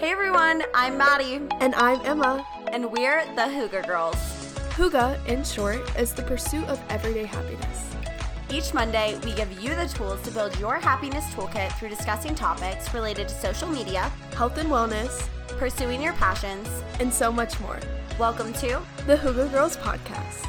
Hey everyone, I'm Maddie, And I'm Emma. and we're the Hygge Girls. Hygge, in short, is the pursuit of everyday happiness. Each Monday, we give you the tools to build your happiness toolkit through discussing topics related to social media, Health and wellness, pursuing your passions. and so much more. Welcome to The Hygge Girls Podcast.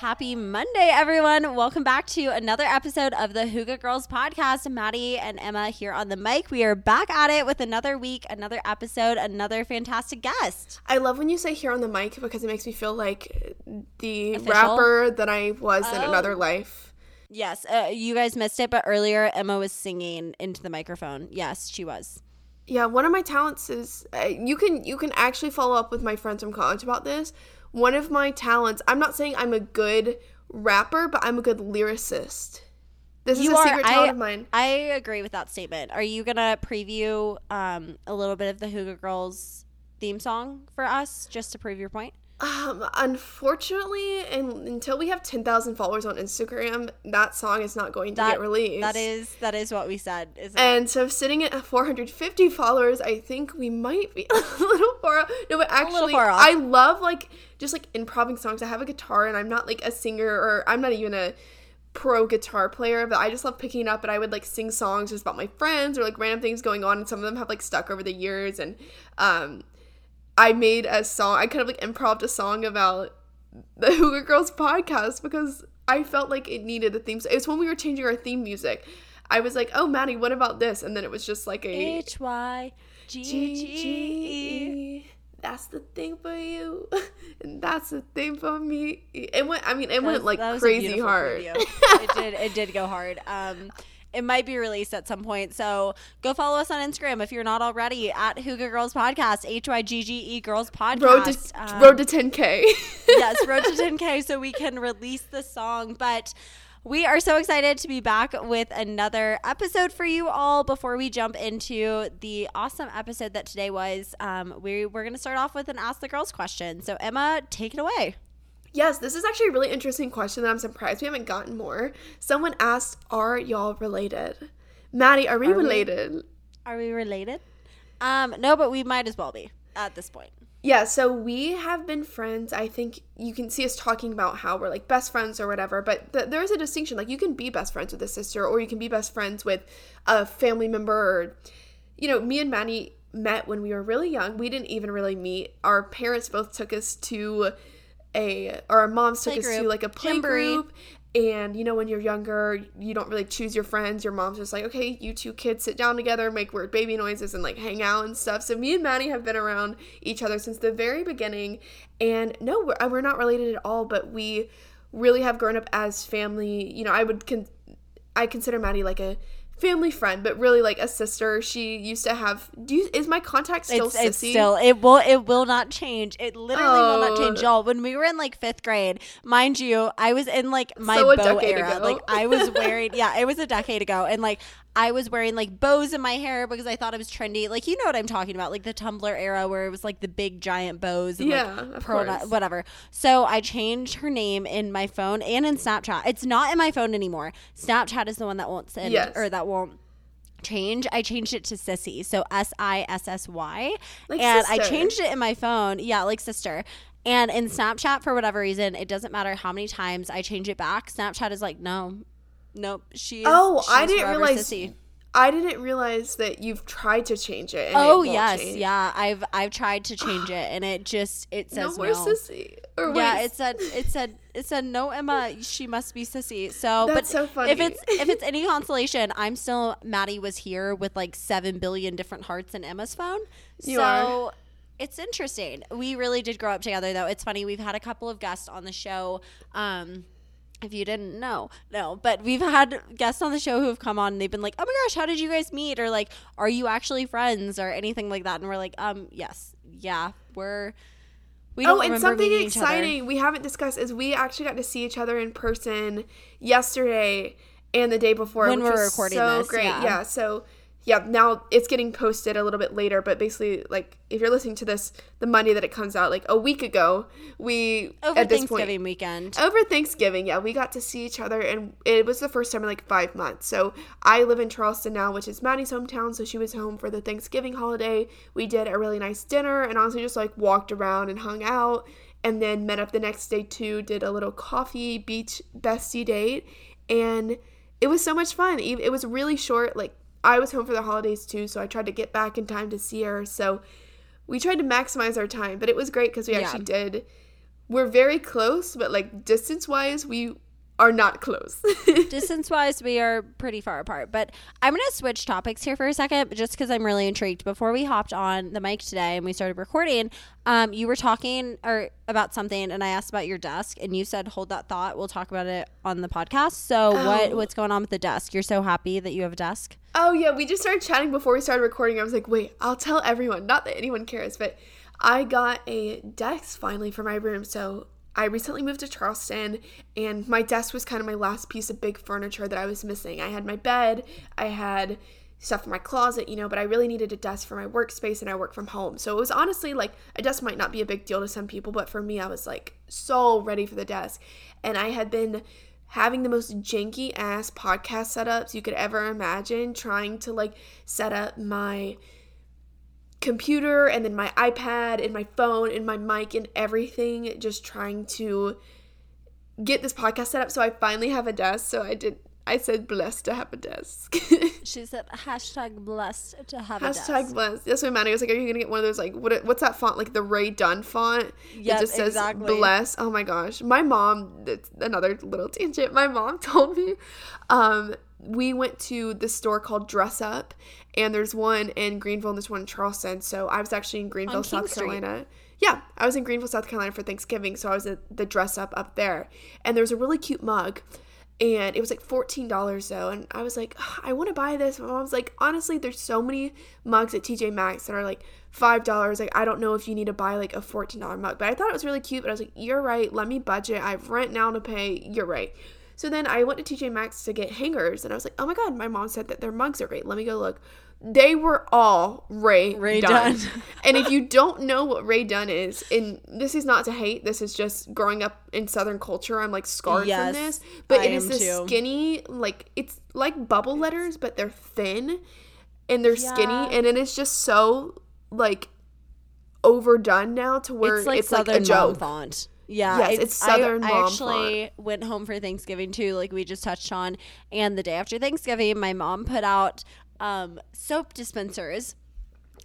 Happy Monday, everyone. Welcome back to another episode of the Hygge Girls podcast. Maddie and Emma here on the mic. We are back at it with another week, another episode, another fantastic guest. I love when you say here on the mic because it makes me feel like the Official? rapper that I was in Oh. another life. Yes, uh, you guys missed it, but earlier Emma was singing into the microphone. Yes, she was. Yeah, one of my talents is uh, you can you can actually follow up with my friends from college about this. One of my talents, I'm not saying I'm a good rapper, but I'm a good lyricist. This is a are- secret talent I- of mine. I agree with that statement. Are you gonna preview um, a little bit of the Hygge Girls theme song for us, just to prove your point? Um, unfortunately, and until we have 10,000 followers on Instagram, that song is not going to That get released. That is that is what we said. Isn't it? And so sitting at 450 followers, I think we might be a little far off. No, but actually. I love like just like improving songs. I have a guitar and I'm not like a singer or I'm not even a pro guitar player, but I just love picking it up and I would like sing songs just about my friends or like random things going on. And some of them have like stuck over the years. And um, I made a song, I kind of like improved a song about the Hygge Girls podcast because I felt like it needed a theme. It was when we were changing our theme music. I was like, "Oh, Maddie, what about this?" And then it was just like a H Y G G E. That's the thing for you, and that's the thing for me. It went. I mean, it went like was a crazy hard. it did. It did go hard. Um, it might be released at some point. So go follow us on Instagram if you're not already at Hygge Girls Podcast. H Y G G E Girls Podcast. road to Um, road to 10k. yes, road to 10K so we can release the song. But we are so excited to be back with another episode for you all. Before we jump into the awesome episode that today was, um, we, we're going to start off with an Ask the Girls question. So, Emma, take it away. Yes, this is actually a really interesting question that I'm surprised we haven't gotten more. Someone asked, "Are y'all related?" Maddie, are we Are we? related? Are we related? Um, no, but we might as well be at this point. Yeah, so we have been friends. I think you can see us talking about how we're like best friends or whatever, but th- there is a distinction. Like, you can be best friends with a sister, or you can be best friends with a family member. Or, you know, me and Maddie met when we were really young. We didn't even really meet. Our parents both took us to a, or our moms took us to Playgroup. like a play Jamboree. group. And you know, when you're younger, you don't really choose your friends. Your mom's just like, okay, you two kids sit down together, make weird baby noises, and like hang out and stuff. So me and Maddie have been around each other since the very beginning. And no, we're, uh, we're not related at all, but we really have grown up as family. You know, I would con- I consider Maddie like a family friend, but really like a sister. She used to have. Do you is my contact still it's, sissy? it's still it will it will not change. It literally will not Oh. change, y'all. When we were in like fifth grade, mind you, I was in like my So bow era. ago. Like I was wearing yeah, it was a decade ago, and like I was wearing like bows in my hair because I thought it was trendy. Like you know what I'm talking about, like the Tumblr era where it was like the big giant bows and Yeah, like pearl nut- whatever. So I changed her name in my phone and in Snapchat. It's not in my phone anymore. Snapchat is the one that won't send Yes. or that won't change. I changed it to Sissy. So S I S S Y. Like and I changed it in my phone. Yeah, like sister. And in Snapchat, for whatever reason, it doesn't matter how many times I change it back. Snapchat is like, no, nope. She is, Oh, I didn't realize. Sissy. I didn't realize that you've tried to change it. It Oh won't yes, change. yeah. I've I've tried to change it, and it just it No says more no. sissy. Or Yeah, wait, it said it said it said no Emma, she must be sissy. So but so funny. if it's if it's any consolation, I'm still Maddie was here with like seven billion different hearts in Emma's phone. You so are. it's interesting. We really did grow up together though. It's funny, we've had a couple of guests on the show. Um if you didn't know, no, but we've had guests on the show who have come on and they've been like, "Oh my gosh, how did you guys meet?" or like, "Are you actually friends?" or anything like that, and we're like, "Um, yes, yeah, we're." We don't oh, and something meeting each other. exciting we haven't discussed is we actually got to see each other in person yesterday and the day before, When which we're was recording so this, great. yeah. Yeah. So yeah, now it's getting posted a little bit later, but basically, like, if you're listening to this the Monday that it comes out, like a week ago, we over at this Thanksgiving point weekend. over Thanksgiving, yeah, we got to see each other, and it was the first time in like five months. So I live in Charleston now, which is Maddie's hometown. So she was home for the Thanksgiving holiday. We did a really nice dinner, and honestly, just like walked around and hung out, and then met up the next day too. Did a little coffee beach bestie date, and it was so much fun. It it was really short, like I was home for the holidays too, so I tried to get back in time to see her. So we tried to maximize our time, but it was great because we Yeah. actually did. We're very close, but like distance wise, we are not close. Distance wise, we are pretty far apart. But I'm going to switch topics here for a second, just because I'm really intrigued. Before we hopped on the mic today and we started recording, um, you were talking or about something, and I asked about your desk, and you said, "Hold that thought. We'll talk about it on the podcast." So, what Oh. what's going on with the desk? You're so happy that you have a desk. oh yeah, we just started chatting before we started recording. I was like, wait, I'll tell everyone. Not that anyone cares, but I got a desk finally for my room. So I recently moved to Charleston, and my desk was kind of my last piece of big furniture that I was missing. I had my bed, I had stuff in my closet, you know, but I really needed a desk for my workspace and I work from home. So it was honestly like a desk might not be a big deal to some people, but for me, I was like so ready for the desk. And I had been having the most janky ass podcast setups you could ever imagine, trying to like set up my computer and then my iPad and my phone and my mic and everything, just trying to get this podcast set up. So I finally have a desk. So I did. I said blessed to have a desk. She said, "Hashtag blessed to have a Hashtag desk." blessed. That's what Maddie was like. Are you gonna get one of those like what? What's that font? Like the Rae Dunn font? Yep, it just says exactly. bless. Oh my gosh. My mom. That's another little tangent. My mom told me. Um, we went to the store called Dress Up, and there's one in Greenville and there's one in Charleston. So I was actually in Greenville, South. Carolina. Yeah, I was in Greenville, South Carolina for Thanksgiving, so I was at the Dress Up up there, and there was a really cute mug and it was like $14 though. And i was like i want to buy this. My mom's like honestly there's so many mugs at tj maxx that are like $5 like i don't know if you need to buy like a $14 mug. But i thought it was really cute but i was like you're right. Let me budget. I have rent now to pay. You're right so then i went to tj maxx to get hangers and i was like oh my god my mom said that their mugs are great let me go look they were all Rae, Rae Dunn. Dunn. and if you don't know what Rae Dunn is, and this is not to hate, this is just growing up in Southern culture. I'm like scarred Yes, from this, but I it is this too. skinny, like it's like bubble letters, but they're thin and they're Yeah. skinny, and it is just so like overdone now to where it's like it's like, a joke. font. Yeah, Yes, it's Southern I, I actually went home for Thanksgiving too, like we just touched on. And the day after Thanksgiving, my mom put out um, soap dispensers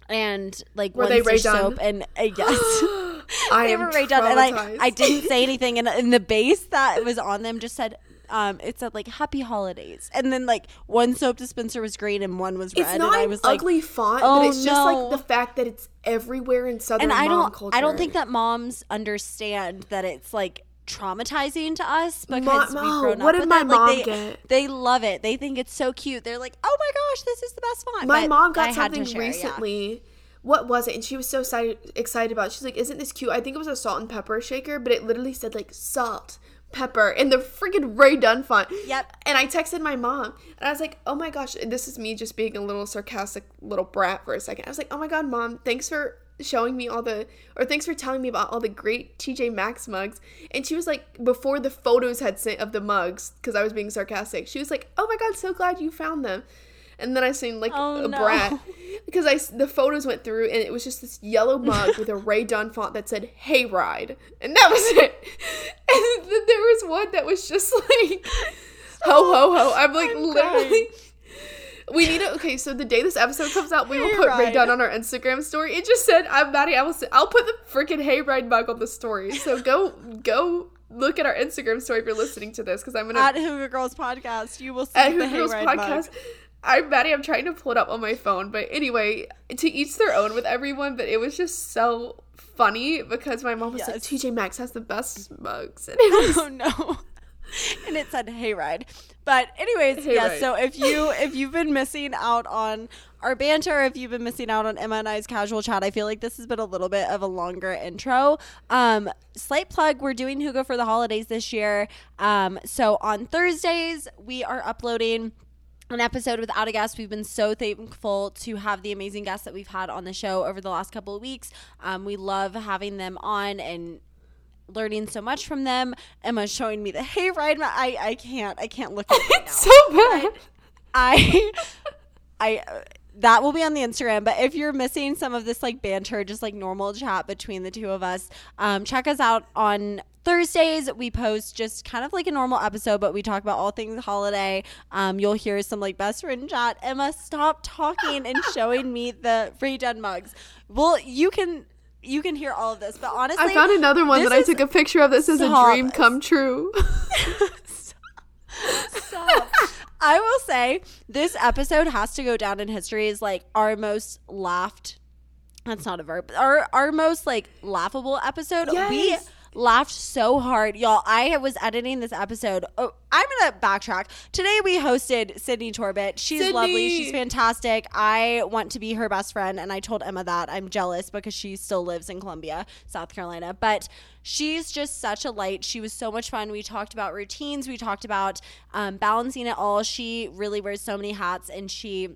and like Were they Rae soap and uh, yes. I they were Rae Dunn, and I. I didn't say anything, and, and the base that was on them just said, um, it said like "Happy Holidays," and then like one soap dispenser was green and one was red, It's and not I an was like, ugly font, "Oh, but it's just no." like the fact that it's everywhere in Southern and I mom don't, culture. I don't think that moms understand that it's like traumatizing to us because Mo- we've grown what up did with my it. Like, they, get? They love it. They think it's so cute. They're like, "Oh my gosh, this is the best font." My But mom got to something share, yeah. recently. What was it? And she was so excited, excited about. it. She's like, "Isn't this cute?" I think it was a salt and pepper shaker, but it literally said like salt, pepper, in the freaking Rae Dunn font. Yep. And I texted my mom, and I was like, "Oh my gosh!" This is me just being a little sarcastic little brat for a second. I was like, "Oh my god, mom, thanks for." showing me all the or thanks for telling me about all the great TJ Maxx mugs and she was like before the photos had sent of the mugs because I was being sarcastic she was like oh my god so glad you found them and then I seen like Oh, a no. brat because I the photos went through and it was just this yellow mug with a Rae Dunn font that said "Hey Ride" and that was it. And then there was one that was just like "Ho ho ho." I'm like I'm literally. We need to okay. So the day this episode comes out, we will Hey put Rae. Dunn on our Instagram story. It just said, "I'm Maddie." I will. Say, I'll put the freaking Hey Ride mug on the story. So go go look at our Instagram story if you're listening to this because I'm gonna At Hygge Girls Podcast, you will see at the Hygge Girls Hayride mug. I'm Maddie. I'm trying to pull it up on my phone, but anyway, to each their own with everyone. But it was just so funny because my mom was like, "TJ Maxx has the best mugs," and it was oh no and it said hayride but anyways yeah Hayride. so if you if you've been missing out on our banter if you've been missing out on emma and i's casual chat i feel like this has been a little bit of a longer intro um slight plug we're doing hygge for the holidays this year um so on thursdays we are uploading an episode without a guest. We've been so thankful to have the amazing guests that we've had on the show over the last couple of weeks. Um, we love having them on and learning so much from them. Emma's showing me the hayride. I I can't I can't look at it right now. so bad. I I that will be on the Instagram. But if you're missing some of this like banter, just like normal chat between the two of us, um, check us out on Thursdays. We post just kind of like a normal episode, but we talk about all things holiday. Um, you'll hear some like best friend chat. Emma, stop talking and showing me the free done mugs. Well, you can. You can hear all of this, but honestly, I found another one that I took a picture of. This is a dream come true. Stop. I will say this episode has to go down in history as like our most laughed. That's not a verb. Our our most like laughable episode. Yes. We laughed so hard, y'all. I was editing this episode. Oh, I'm gonna backtrack. Today we hosted Sydney Torbett. She's lovely. She's fantastic. I want to be her best friend, and I told Emma that I'm jealous because she still lives in Columbia, South Carolina. But she's just such a light. She was so much fun. We talked about routines. We talked about um, balancing it all. She really wears so many hats, and she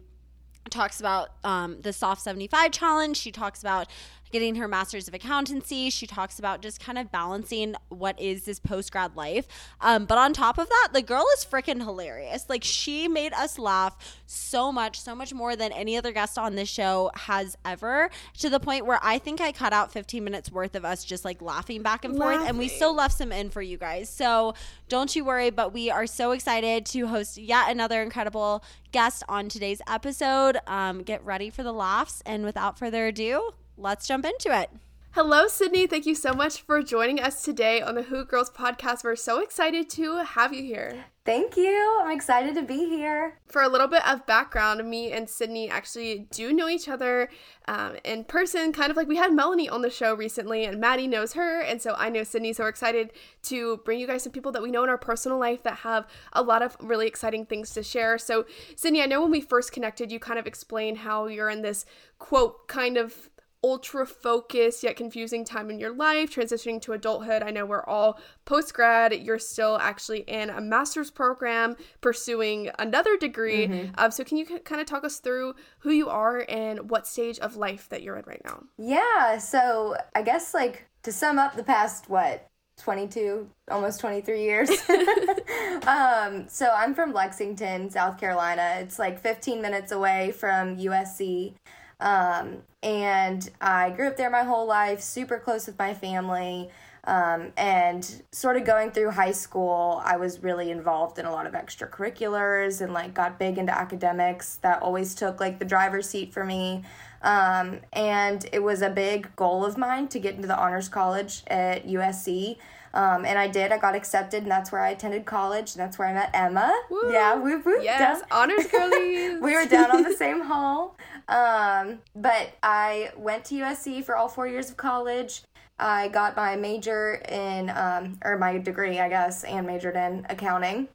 talks about um, the soft 75 challenge she talks about getting her master's of accountancy she talks about just kind of balancing what is this post grad life um, but on top of that the girl is freaking hilarious like she made us laugh so much so much more than any other guest on this show has ever to the point where i think i cut out 15 minutes worth of us just like laughing back and forth and we still left some in for you guys so don't you worry but we are so excited to host yet another incredible guest on today's episode. Um, get ready for the laughs. And without further ado, let's jump into it. Hello, Sydney. Thank you so much for joining us today on the Hygge Girls podcast. We're so excited to have you here. Thank you. I'm excited to be here. For a little bit of background, me and Sydney actually do know each other um, in person, kind of like we had Melanie on the show recently, and Maddie knows her, and so I know Sydney. So we're excited to bring you guys some people that we know in our personal life that have a lot of really exciting things to share. So, Sydney, I know when we first connected, you kind of explained how you're in this quote kind of ultra focused yet confusing time in your life, transitioning to adulthood. I know we're all post grad. You're still actually in a master's program pursuing another degree. Um, so, can you kind of talk us through who you are and what stage of life that you're in right now? Yeah, so I guess like to sum up the past what 22 almost 23 years um so i'm from lexington south carolina it's like 15 minutes away from usc um and i grew up there my whole life super close with my family um, and sort of going through high school i was really involved in a lot of extracurriculars and like got big into academics that always took like the driver's seat for me um, and it was a big goal of mine to get into the honors college at USC. Um, and I did. I got accepted, and that's where I attended college. And that's where I met Emma. Woo! Yeah, whoop whoop. Yes, down- honors girlies. we were down on the same hall. Um, but I went to USC for all four years of college. I got my major in, um, or my degree, I guess, and majored in accounting.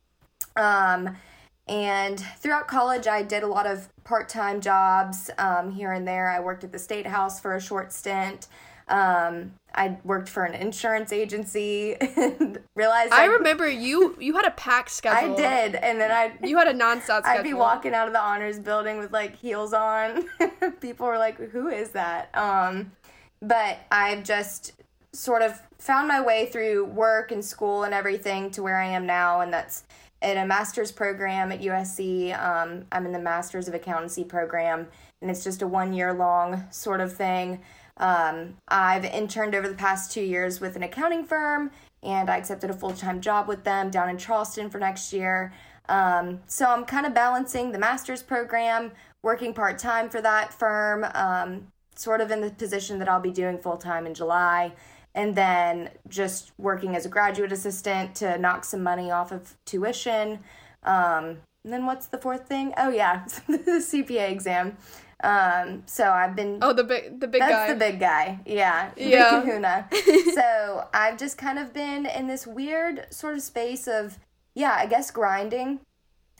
Um, and throughout college, I did a lot of part time jobs um, here and there. I worked at the State House for a short stint. Um, I worked for an insurance agency and realized I I, remember you. You had a packed schedule. I did. And then I You had a nonstop schedule. I'd be walking out of the honors building with like heels on. People were like, "Who is that?" Um, but I've just sort of found my way through work and school and everything to where I am now, and that's in a master's program at USC. Um, I'm in the Masters of Accountancy program, and it's just a one year long sort of thing. Um, I've interned over the past two years with an accounting firm, and I accepted a full time job with them down in Charleston for next year. Um, so I'm kind of balancing the master's program, working part time for that firm, um, sort of in the position that I'll be doing full time in July, and then just working as a graduate assistant to knock some money off of tuition. Um, and then what's the fourth thing? Oh yeah, the CPA exam. Um, so I've been Oh, the big, the big that's guy. the big guy. Yeah. Yeah. Kahuna. so I've just kind of been in this weird sort of space of, yeah, I guess grinding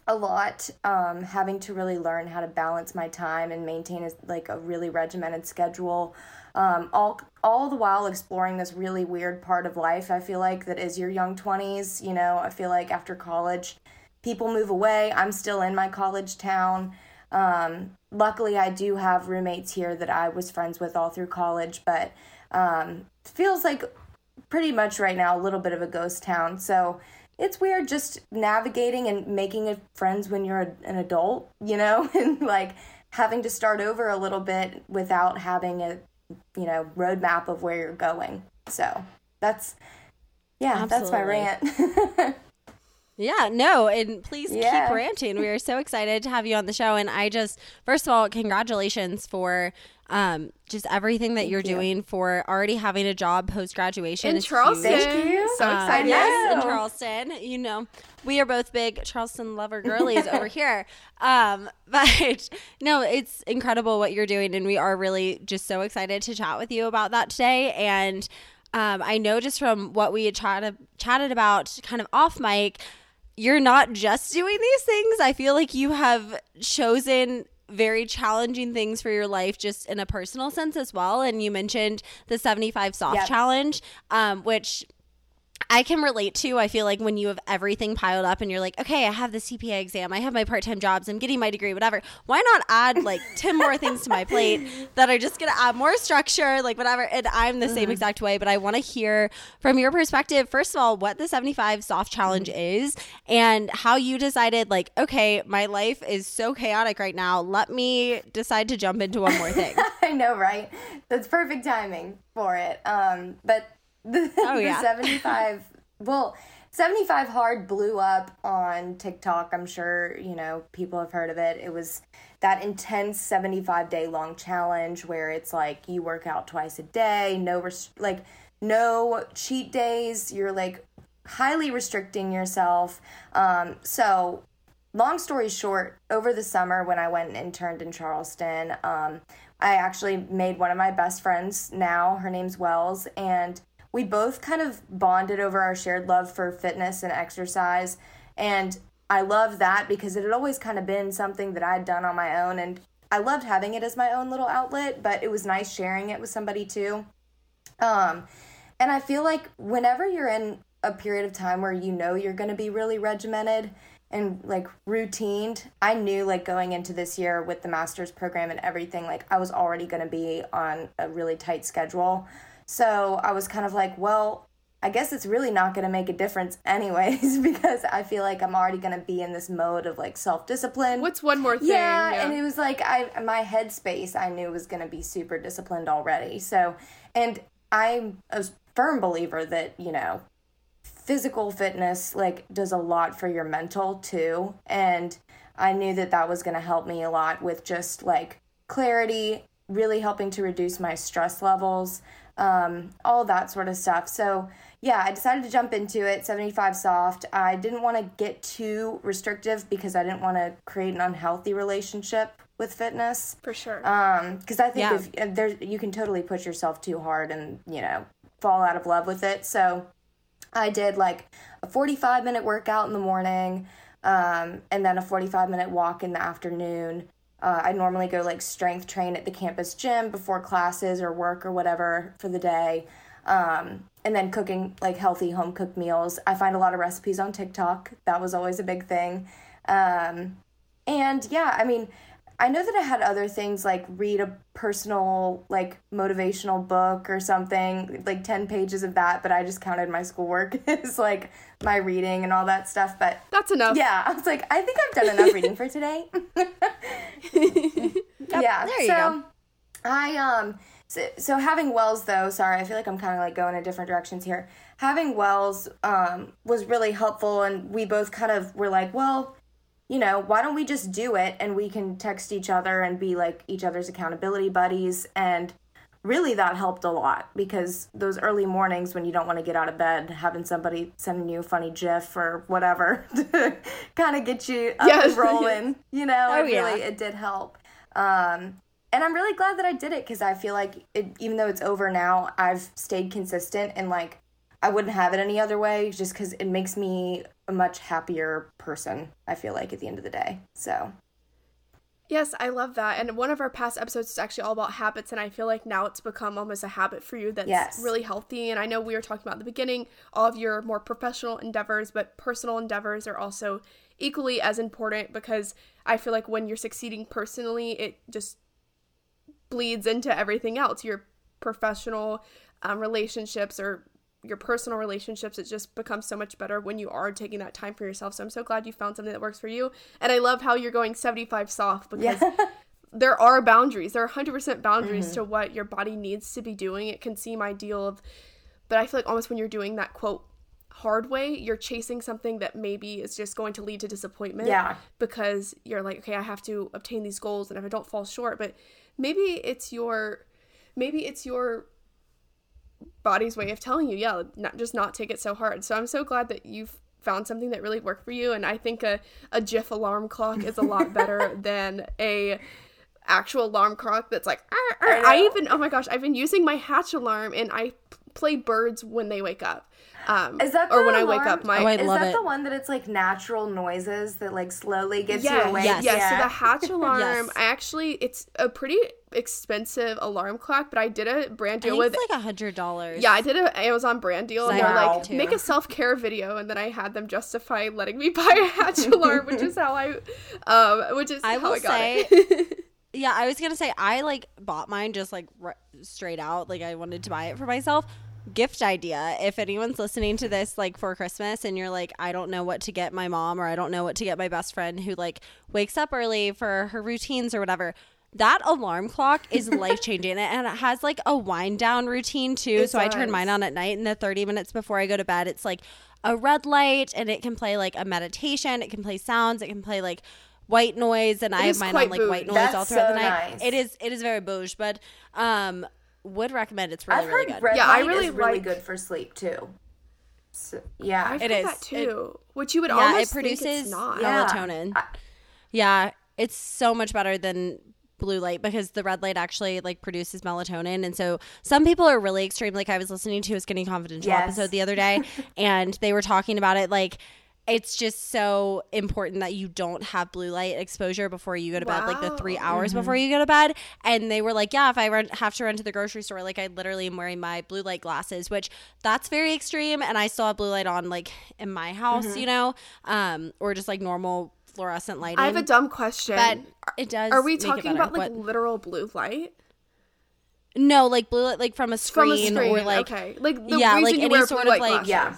a lot, um, having to really learn how to balance my time and maintain a, like a really regimented schedule. Um, all all the while exploring this really weird part of life. I feel like that is your young twenties. You know, I feel like after college, people move away. I'm still in my college town. Um, luckily, I do have roommates here that I was friends with all through college, but um, feels like pretty much right now a little bit of a ghost town. So it's weird just navigating and making friends when you're a, an adult, you know, and like having to start over a little bit without having a, you know, roadmap of where you're going. So that's, yeah, Absolutely. that's my rant. Yeah, no, and please yeah. keep ranting. We are so excited to have you on the show. And I just, first of all, congratulations for um, just everything that Thank you're you. doing for already having a job post graduation in Charleston. Huge. Thank you. So um, excited. yes, in Charleston. You know, we are both big Charleston lover girlies over here. Um, but no, it's incredible what you're doing, and we are really just so excited to chat with you about that today. And um, I know just from what we had chatted chatted about, kind of off mic you're not just doing these things. I feel like you have chosen very challenging things for your life just in a personal sense as well and you mentioned the 75 soft yep. challenge um, which I can relate to. I feel like when you have everything piled up and you're like, okay, I have the CPA exam, I have my part time jobs, I'm getting my degree, whatever. Why not add like 10 more things to my plate that are just going to add more structure, like whatever. And I'm the mm-hmm. same exact way, but I want to hear from your perspective, first of all, what the 75 soft challenge is and how you decided, like, okay, my life is so chaotic right now. Let me decide to jump into one more thing. I know, right? That's perfect timing for it. Um, but the, oh, yeah. the 75, well, 75 Hard blew up on TikTok. I'm sure, you know, people have heard of it. It was that intense 75 day long challenge where it's like you work out twice a day, no, res- like, no cheat days. You're like highly restricting yourself. Um, so, long story short, over the summer when I went and interned in Charleston, um, I actually made one of my best friends now. Her name's Wells. And we both kind of bonded over our shared love for fitness and exercise. And I love that because it had always kind of been something that I'd done on my own. And I loved having it as my own little outlet, but it was nice sharing it with somebody too. Um, and I feel like whenever you're in a period of time where you know you're going to be really regimented and like routined, I knew like going into this year with the master's program and everything, like I was already going to be on a really tight schedule. So I was kind of like, well, I guess it's really not going to make a difference anyways because I feel like I'm already going to be in this mode of like self-discipline. What's one more thing? Yeah, yeah. and it was like I my headspace I knew was going to be super disciplined already. So, and I'm a firm believer that, you know, physical fitness like does a lot for your mental too, and I knew that that was going to help me a lot with just like clarity, really helping to reduce my stress levels um, all that sort of stuff. So, yeah, I decided to jump into it, 75 soft. I didn't want to get too restrictive because I didn't want to create an unhealthy relationship with fitness. For sure. Um, because I think yeah. if, if there, you can totally push yourself too hard and, you know, fall out of love with it. So, I did like a 45 minute workout in the morning, um, and then a 45 minute walk in the afternoon. Uh, I normally go like strength train at the campus gym before classes or work or whatever for the day. Um, and then cooking like healthy home cooked meals. I find a lot of recipes on TikTok. That was always a big thing. Um, and yeah, I mean, I know that I had other things like read a personal, like motivational book or something, like 10 pages of that, but I just counted my schoolwork as like my reading and all that stuff. But that's enough. Yeah. I was like, I think I've done enough reading for today. yeah. There you so go. I, um, so, so having Wells though, sorry, I feel like I'm kind of like going in different directions here. Having Wells um, was really helpful, and we both kind of were like, well, you know, why don't we just do it and we can text each other and be like each other's accountability buddies? And really, that helped a lot because those early mornings when you don't want to get out of bed, having somebody sending you a funny GIF or whatever to kind of get you up yes. and rolling, you know, oh, it really yeah. it did help. Um, and I'm really glad that I did it because I feel like it, even though it's over now, I've stayed consistent and like I wouldn't have it any other way just because it makes me a much happier person, I feel like, at the end of the day. So. Yes, I love that. And one of our past episodes is actually all about habits. And I feel like now it's become almost a habit for you that's yes. really healthy. And I know we were talking about the beginning all of your more professional endeavors, but personal endeavors are also equally as important because I feel like when you're succeeding personally, it just bleeds into everything else. Your professional um, relationships or your personal relationships, it just becomes so much better when you are taking that time for yourself. So I'm so glad you found something that works for you. And I love how you're going 75 soft because Yeah. there are boundaries. There are 100% boundaries mm-hmm. to what your body needs to be doing. It can seem ideal of but I feel like almost when you're doing that quote hard way, you're chasing something that maybe is just going to lead to disappointment. Yeah. Because you're like, okay, I have to obtain these goals and if I don't fall short, but maybe it's your maybe it's your body's way of telling you, yeah, not just not take it so hard. So I'm so glad that you've found something that really worked for you and I think a a GIF alarm clock is a lot better than a actual alarm clock that's like. I, know. even oh my gosh I've been using my hatch alarm and I play birds when they wake up um Is that or the when I wake up my Oh, I Is love that it. the one that it's like natural noises that like slowly gets yeah, you awake? yes. Yes. So the hatch alarm, Yes. I actually, it's a pretty expensive alarm clock, but I did a brand I deal think with. it's like a hundred dollars. yeah, I did an Amazon brand deal, and they're Wow. like, make a self care video, and then I had them justify letting me buy a hatch alarm, which is how I, um, which is I how I got say- it. Yeah, I was gonna say I like bought mine just like r- straight out. Like I wanted to buy it for myself. Gift idea. If anyone's listening to this like for Christmas and you're like, I don't know what to get my mom or I don't know what to get my best friend who like wakes up early for her routines or whatever. That alarm clock is life changing and it has like a wind down routine too. It so I turn mine on at night and the 30 minutes before I go to bed, it's like a red light and it can play like a meditation, it can play sounds, it can play like white noise and I have mine on like white noise all That's throughout so the night. nice. It is it is very bouge, but um would recommend it's really I've really good. red Yeah, I light really is really like- good for sleep too. So, yeah. I've It heard is. that too, which you would yeah, almost it produces think it's not. Yeah. melatonin. I- yeah, it's so much better than blue light because the red light actually like produces melatonin and so some people are really extreme like i was listening to a skinny confidential Yes. episode the other day and they were talking about it like it's just so important that you don't have blue light exposure before you go to bed like the three Wow. hours before you go to bed and they were like yeah if i run, have to run to the grocery store like i literally am wearing my blue light glasses which that's very extreme and i still have blue light on like in my house you know um or just like normal fluorescent lighting I have a dumb question. but it does Are we talking about like What- literal blue light no like blue light like from a from screen, a screen? or like okay, like the yeah, reason like you any sort of, like- glasses. Yeah.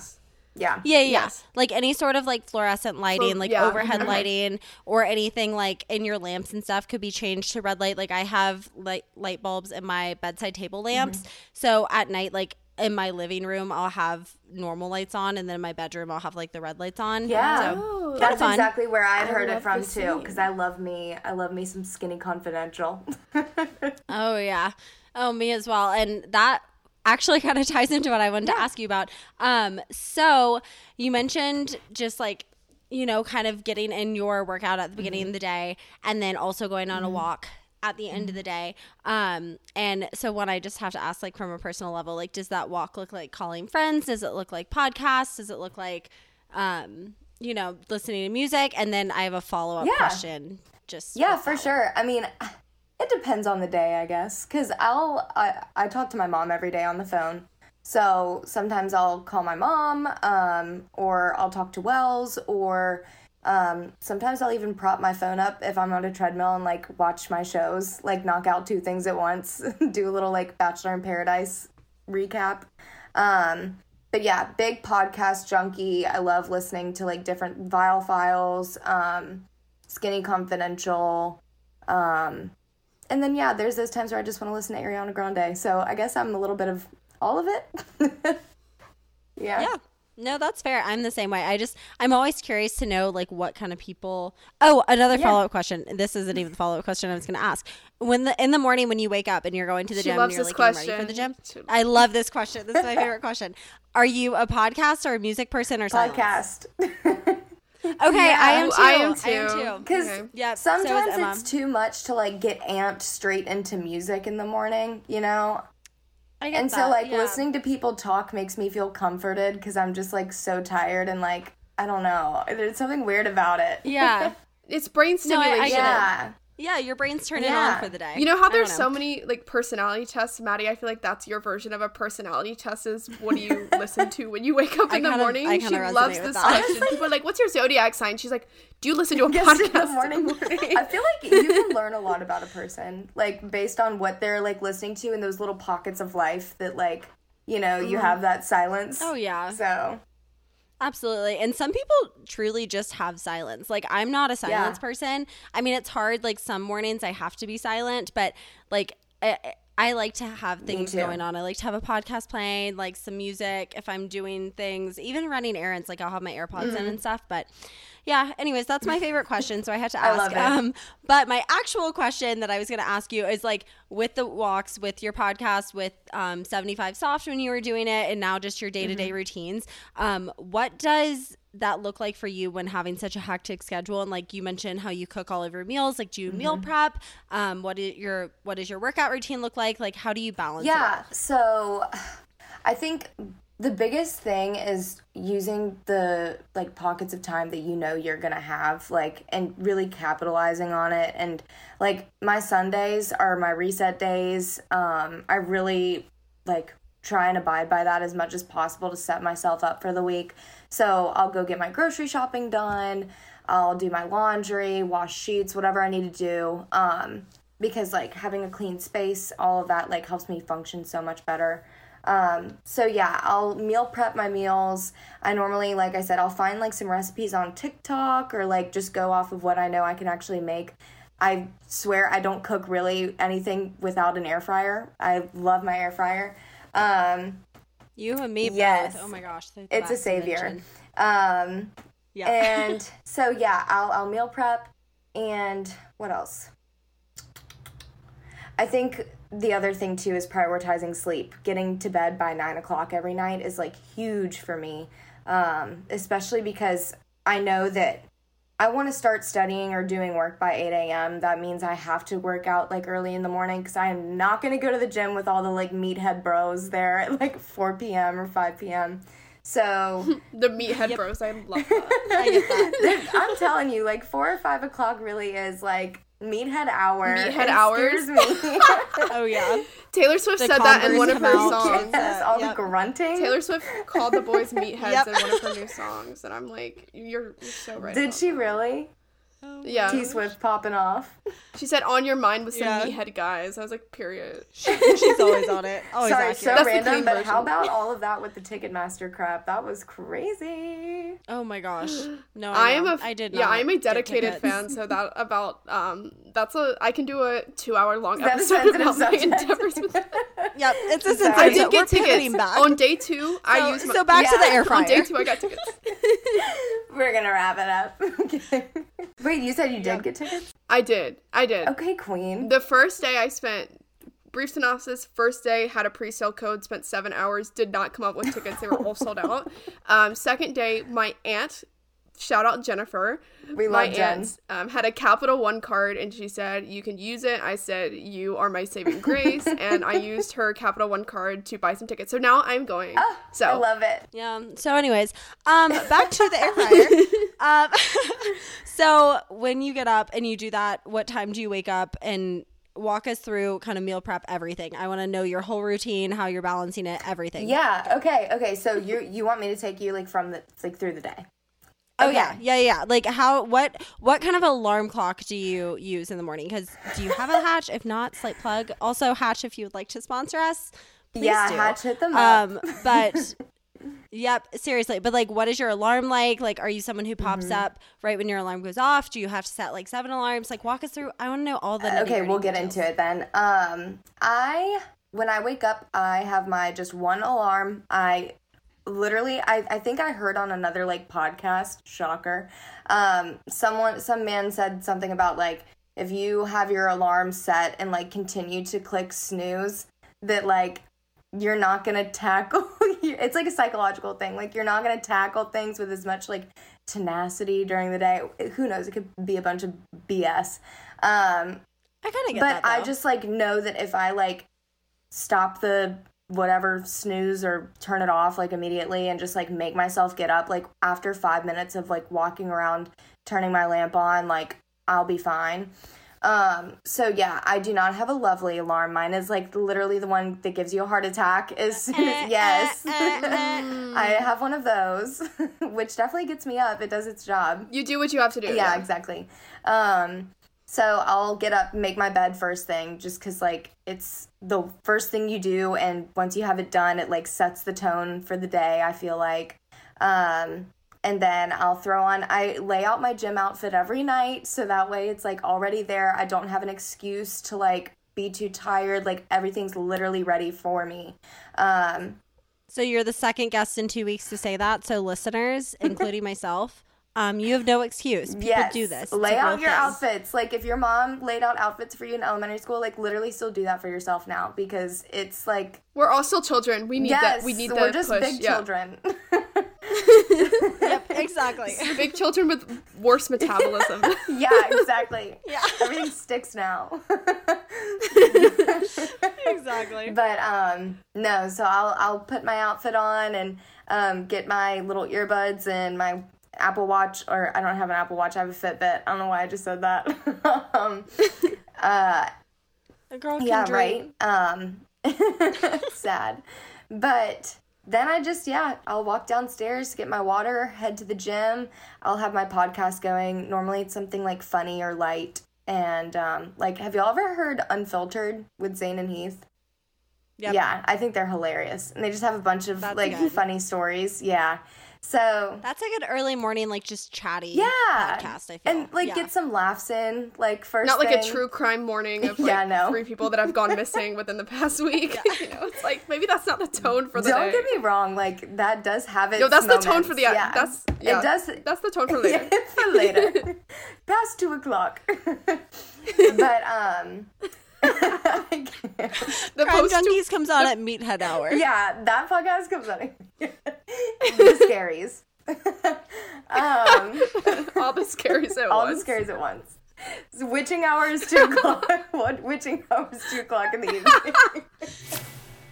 Yeah, yeah. Yes. Like any sort of like fluorescent lighting, like yeah. overhead Okay. lighting or anything like in your lamps and stuff could be changed to red light. Like I have light light bulbs in my bedside table lamps. Mm-hmm. So at night like in my living room I'll have normal lights on and then in my bedroom I'll have like the red lights on. Yeah. So Oh, That's fun. exactly where I'd I heard it from too, because I love me. I love me some Skinny Confidential. Oh yeah. Oh me as well. And that actually kind of ties into what I wanted to ask you about. Um so you mentioned just like you know kind of getting in your workout at the beginning Mm-hmm. of the day and then also going on a walk at the end of the day. Um and so when I just have to ask like from a personal level like does that walk look like calling friends? Does it look like podcasts? Does it look like um you know listening to music? And then I have a follow-up Yeah. question just Yeah, for sure. I mean, it depends on the day, I guess. Cause I'll I, I talk to my mom every day on the phone. So sometimes I'll call my mom, um, or I'll talk to Wells, or um, sometimes I'll even prop my phone up if I'm on a treadmill and like watch my shows, like knock out two things at once, do a little like Bachelor in Paradise recap. Um, but yeah, big podcast junkie. I love listening to like different Viall Files, um, Skinny Confidential. Um, and then yeah, there's those times where I just want to listen to Ariana Grande. So I guess I'm a little bit of all of it. yeah. Yeah. No, that's fair. I'm the same way. I just I'm always curious to know like what kind of people. Oh, another follow up question. This isn't even the follow up question I was going to ask. When the in the morning when you wake up and you're going to the She gym and you're like getting ready for the gym. I love this question. This is my favorite question. Are you a podcast or a music person or? Podcast. Okay, I am too. I am I am too. too. Because Okay. Yeah, sometimes Emma. it's too much to like get amped straight into music in the morning, you know? I get And so like yeah. listening to people talk makes me feel comforted because I'm just like so tired and like I don't know. There's something weird about it. Yeah. It's brain No, I- I stimulation. get it. Yeah. Yeah, your brain's turning Yeah. on for the day. You know how there's don't so many like personality tests, Maddie? I feel like that's your version of a personality test. Is what do you listen to when you wake up I in the kinda- morning? I she loves resonate this with that. question. People are like, "What's your zodiac sign?" She's like, "Do you listen to a Yes, podcast in the morning. I feel like you can learn a lot about a person, like based on what they're like listening to in those little pockets of life that like you know you mm-hmm. have that silence. Oh yeah. So Absolutely. And some people truly just have silence. Like I'm not a silence Yeah. person. I mean, it's hard like some mornings I have to be silent, but like I, I like to have things going on. I like to have a podcast playing, like some music if I'm doing things, even running errands, like I'll have my AirPods in mm-hmm. and stuff, but yeah, anyways, that's my favorite question, so I had to ask. love it. Um but my actual question that I was going to ask you is like with the walks, with your podcast, with um, 75 Soft when you were doing it, and now just your day to day routines, um, what does that look like for you when having such a hectic schedule? And like you mentioned, how you cook all of your meals, like do you meal prep? Um, what is your what does your workout routine look like? Like how do you balance? yeah, so I think the biggest thing is using the like pockets of time that you know you're gonna have like and really capitalizing on it. And like my sundays are my reset days. Um i really like try and abide by that as much as possible to set myself up for the week. So i'll go get my grocery shopping done. I'll do my laundry wash sheets whatever i need to do. Um because like having a clean space all of that like helps me function so much better um, so yeah, I'll meal prep my meals. I normally, like I said, I'll find like some recipes on TikTok or like just go off of what I know I can actually make. I swear I don't cook really anything without an air fryer. I love my air fryer. Um, You and me Yes. both. Oh my gosh, it's a savior. Um, Yeah. and so yeah, I'll I'll meal prep and what else? I think the other thing too is prioritizing sleep. Getting to bed by nine o'clock every night is like huge for me, um, especially because I know that I want to start studying or doing work by 8 a.m. That means I have to work out like early in the morning because I am not going to go to the gym with all the like meathead bros there at like 4 p.m. or 5 p.m. So the meathead bros. I love that. I get that. I'm telling you, like four or five o'clock really is like meathead hour. Meathead hours? me. Oh yeah. Taylor Swift The said that in one of come her out. songs. yes, all Yep. the grunting. Taylor Swift called the boys meatheads Yep. in one of her new songs, and I'm like, "You're, you're so right." Did about she that. really? Yeah. T Swift popping off. She said, "On your mind with some Yeah. meathead guys." I was like, "Period." She's always on it. Always Sorry, accurate. so That's random, clean but how about all of that with the Ticketmaster crap? That was crazy. Oh my gosh. No, I I, am know. a I did yeah. I'm a dedicated fan. So that about um that's a I can do a two hour long that episode sensitive about my subject? endeavors with. Yep, it's a Sorry. sensitive. I did We're get pivoting tickets back. on day two. I used my, so back to the air fryer. on day two. I got tickets. We're gonna wrap it up. Okay. Wait, you said you did get tickets? I did. I did. Okay, Queen. The first day I spent brief synopsis. First day had a pre-sale code. Spent seven hours. Did not come up with tickets. They were all sold out. Um, second day, my aunt. Shout out Jennifer. We my love Jen. aunt um, had a Capital One card, and she said you can use it. I said you are my saving grace, and I used her Capital One card to buy some tickets. So now I'm going. so I love it. Yeah. So, anyways, um, back to the air fryer. um, so when you get up and you do that, what time do you wake up and walk us through kind of meal prep everything? I want to know your whole routine, how you're balancing it, everything. Yeah. Okay. Okay. So you you want me to take you like from the like through the day? Oh Okay. yeah, yeah, yeah. Like how? What? What kind of alarm clock do you use in the morning? Because do you have a Hatch? If not, slight plug. Also, Hatch, if you would like to sponsor us, please yeah, do. Hatch hit them up. Um, but yep, seriously. But like, what is your alarm like? Like, are you someone who pops Mm-hmm. up right when your alarm goes off? Do you have to set like seven alarms? Like, walk us through. I want to know all the. okay, we'll get details. into it then. Um, I when I wake up, I have my just one alarm. I literally I, I think I heard on another like podcast, shocker. Um someone some man said something about like if you have your alarm set and like continue to click snooze that like you're not gonna tackle it's like a psychological thing like you're not gonna tackle things with as much like tenacity during the day who knows it could be a bunch of bs um I kind of get that. but that. I just like know that if I like stop the whatever snooze or turn it off like immediately and just like make myself get up like after five minutes of like walking around turning my lamp on like I'll be fine. Um, so yeah, I do not have a lovely alarm. Mine is like literally the one that gives you a heart attack as soon as yes. I have one of those, which definitely gets me up. It does its job. You do what you have to do. Yeah, exactly. Um, so I'll get up, make my bed first thing, just because like it's the first thing you do, and once you have it done, it like sets the tone for the day. I feel like. Um, and then I'll throw on I lay out my gym outfit every night so that way it's like already there. I don't have an excuse to like be too tired. Like everything's literally ready for me. Um So you're the second guest in two weeks to say that. So listeners, including myself, um, you have no excuse. People yes, do this. It's Lay out your thing. outfits. Like if your mom laid out outfits for you in elementary school, like literally still do that for yourself now because it's like We're all still children. We need yes, that. We need that. we're just push. big yeah. children. Yep, exactly. Big children with worse metabolism. yeah, exactly. Yeah. Everything sticks now. exactly. But um no, so I'll I'll put my outfit on and um get my little earbuds and my Apple Watch or I don't have an Apple Watch, I have a Fitbit. I don't know why I just said that. um uh A girl can yeah, dream. right. Um sad. But then I just yeah, I'll walk downstairs, get my water, head to the gym. I'll have my podcast going. Normally it's something like funny or light. And um like have y'all ever heard Unfiltered with Zane and Heath? Yep. Yeah, I think they're hilarious. And they just have a bunch of That's like good. funny stories. Yeah. So That's a good early morning, like just chatty yeah. podcast. I feel And like Yeah. get some laughs in, like first Not like a true crime morning of like Yeah, no. three people that have gone missing within the past week. you know, it's like maybe that's not the tone for the Don't day. get me wrong, like that does have its Yo, that's the tone for the yeah. that's yeah, it does That's the tone for later. for later. Past two o'clock. but um I can't. The Crime post Junkies comes on at Meathead Hour. yeah, that podcast comes on. the scaries. um all the scaries at all once. the scaries at once. So witching hour is two o'clock. what witching hour is two o'clock in the evening.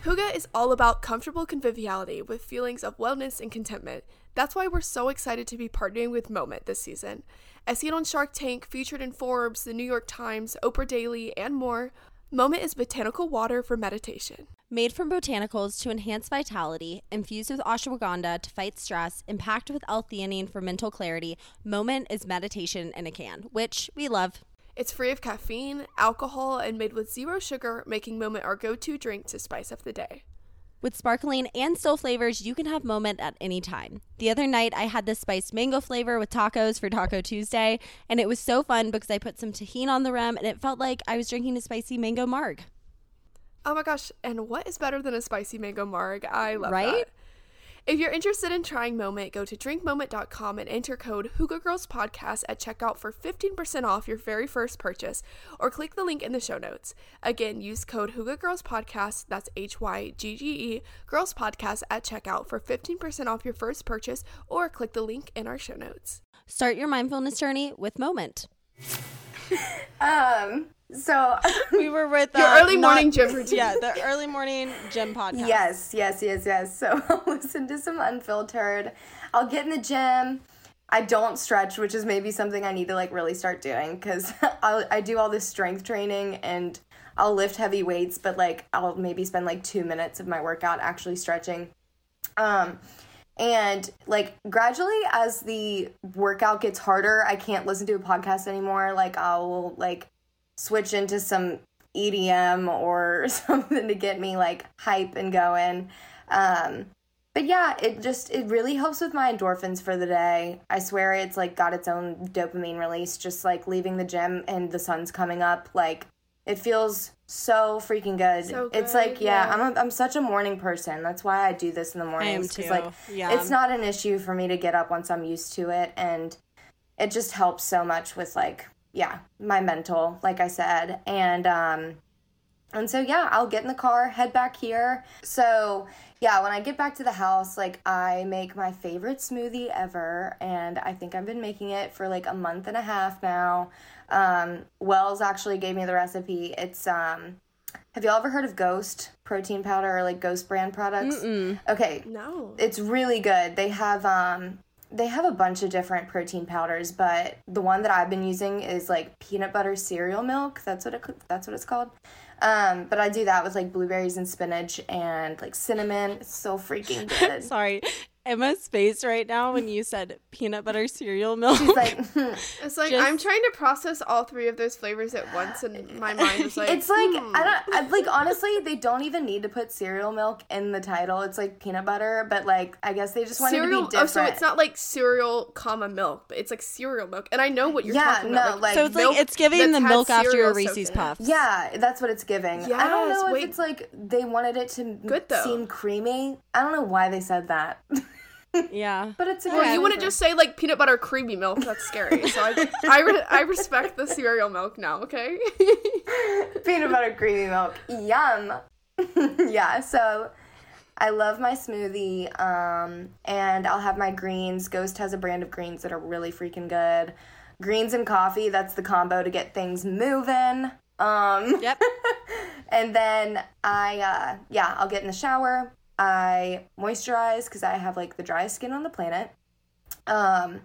Hygge is all about comfortable conviviality with feelings of wellness and contentment. That's why we're so excited to be partnering with Moment this season. As seen on Shark Tank, featured in Forbes, The New York Times, Oprah Daily, and more, Moment is botanical water for meditation. Made from botanicals to enhance vitality, infused with ashwagandha to fight stress, and packed with L-theanine for mental clarity, Moment is meditation in a can, which we love. It's free of caffeine, alcohol, and made with zero sugar, making Moment our go to drink to spice up the day. With sparkling and still flavors, you can have Moment at any time. The other night, I had the spiced mango flavor with tacos for Taco Tuesday, and it was so fun because I put some tahini on the rim, and it felt like I was drinking a spicy mango marg. Oh my gosh, and what is better than a spicy mango marg? I love Right? that. If you're interested in trying Moment, go to drinkmoment.com and enter code Girls Podcast at checkout for 15% off your very first purchase, or click the link in the show notes. Again, use code Hygge Girls Podcast, that's H Y G G E, Girls Podcast at checkout for 15% off your first purchase, or click the link in our show notes. Start your mindfulness journey with Moment. Um so We were with Your uh, early morning gym routine. Yeah, the early morning gym podcast. Yes, yes, yes, yes. So I'll listen to some unfiltered. I'll get in the gym. I don't stretch, which is maybe something I need to like really start doing because I do all this strength training and I'll lift heavy weights, but like I'll maybe spend like two minutes of my workout actually stretching. Um, and like gradually as the workout gets harder, I can't listen to a podcast anymore. Like I'll like switch into some EDM or something to get me like hype and going. Um, but yeah, it just it really helps with my endorphins for the day. I swear it's like got its own dopamine release just like leaving the gym and the sun's coming up like it feels so freaking good. So It's like yeah, yeah. I'm a, I'm such a morning person. That's why I do this in the mornings too, like yeah. it's not an issue for me to get up once I'm used to it and it just helps so much with like yeah, my mental, like I said. And um and so yeah, I'll get in the car, head back here. So yeah, when I get back to the house, like I make my favorite smoothie ever, and I think I've been making it for like a month and a half now. Um, Wells actually gave me the recipe. It's um, have you all ever heard of Ghost protein powder or like Ghost brand products? Okay, No. it's really good. They have um they have a bunch of different protein powders, but the one that I've been using is like peanut butter cereal milk. That's what it that's what it's called. Um, but I do that with like blueberries and spinach and like cinnamon. It's so freaking good. Sorry. Emma's face right now when you said peanut butter cereal milk. She's like, hmm. It's like Just- I'm trying to process all three of those flavors at once, and my mind is like, it's like hmm. I don't I, like honestly they don't even need to put cereal milk in the title. It's like peanut butter, but like I guess they just wanted cereal. to be different. Oh, so it's not like cereal, comma milk, but it's like cereal milk. And I know what you're Yeah, talking about. no, like- so it's like it's giving the milk after your Reese's. Puffs. Yeah, that's what it's giving. I don't Yes, know if it's like they wanted it to Good, though. seem creamy. I don't know why they said that. Yeah. but it's a Well, you wouldn't just say like peanut butter creamy milk. That's scary. So I, I, re- I respect the cereal milk now. Okay. peanut butter creamy milk. Yum. yeah, so I love my smoothie. Um, and I'll have my greens. Ghost has a brand of greens that are really freaking good. Greens and coffee, that's the combo to get things moving. Um, Yep. and then I, uh, yeah, I'll get in the shower. I moisturize because I have like the driest skin on the planet. Um,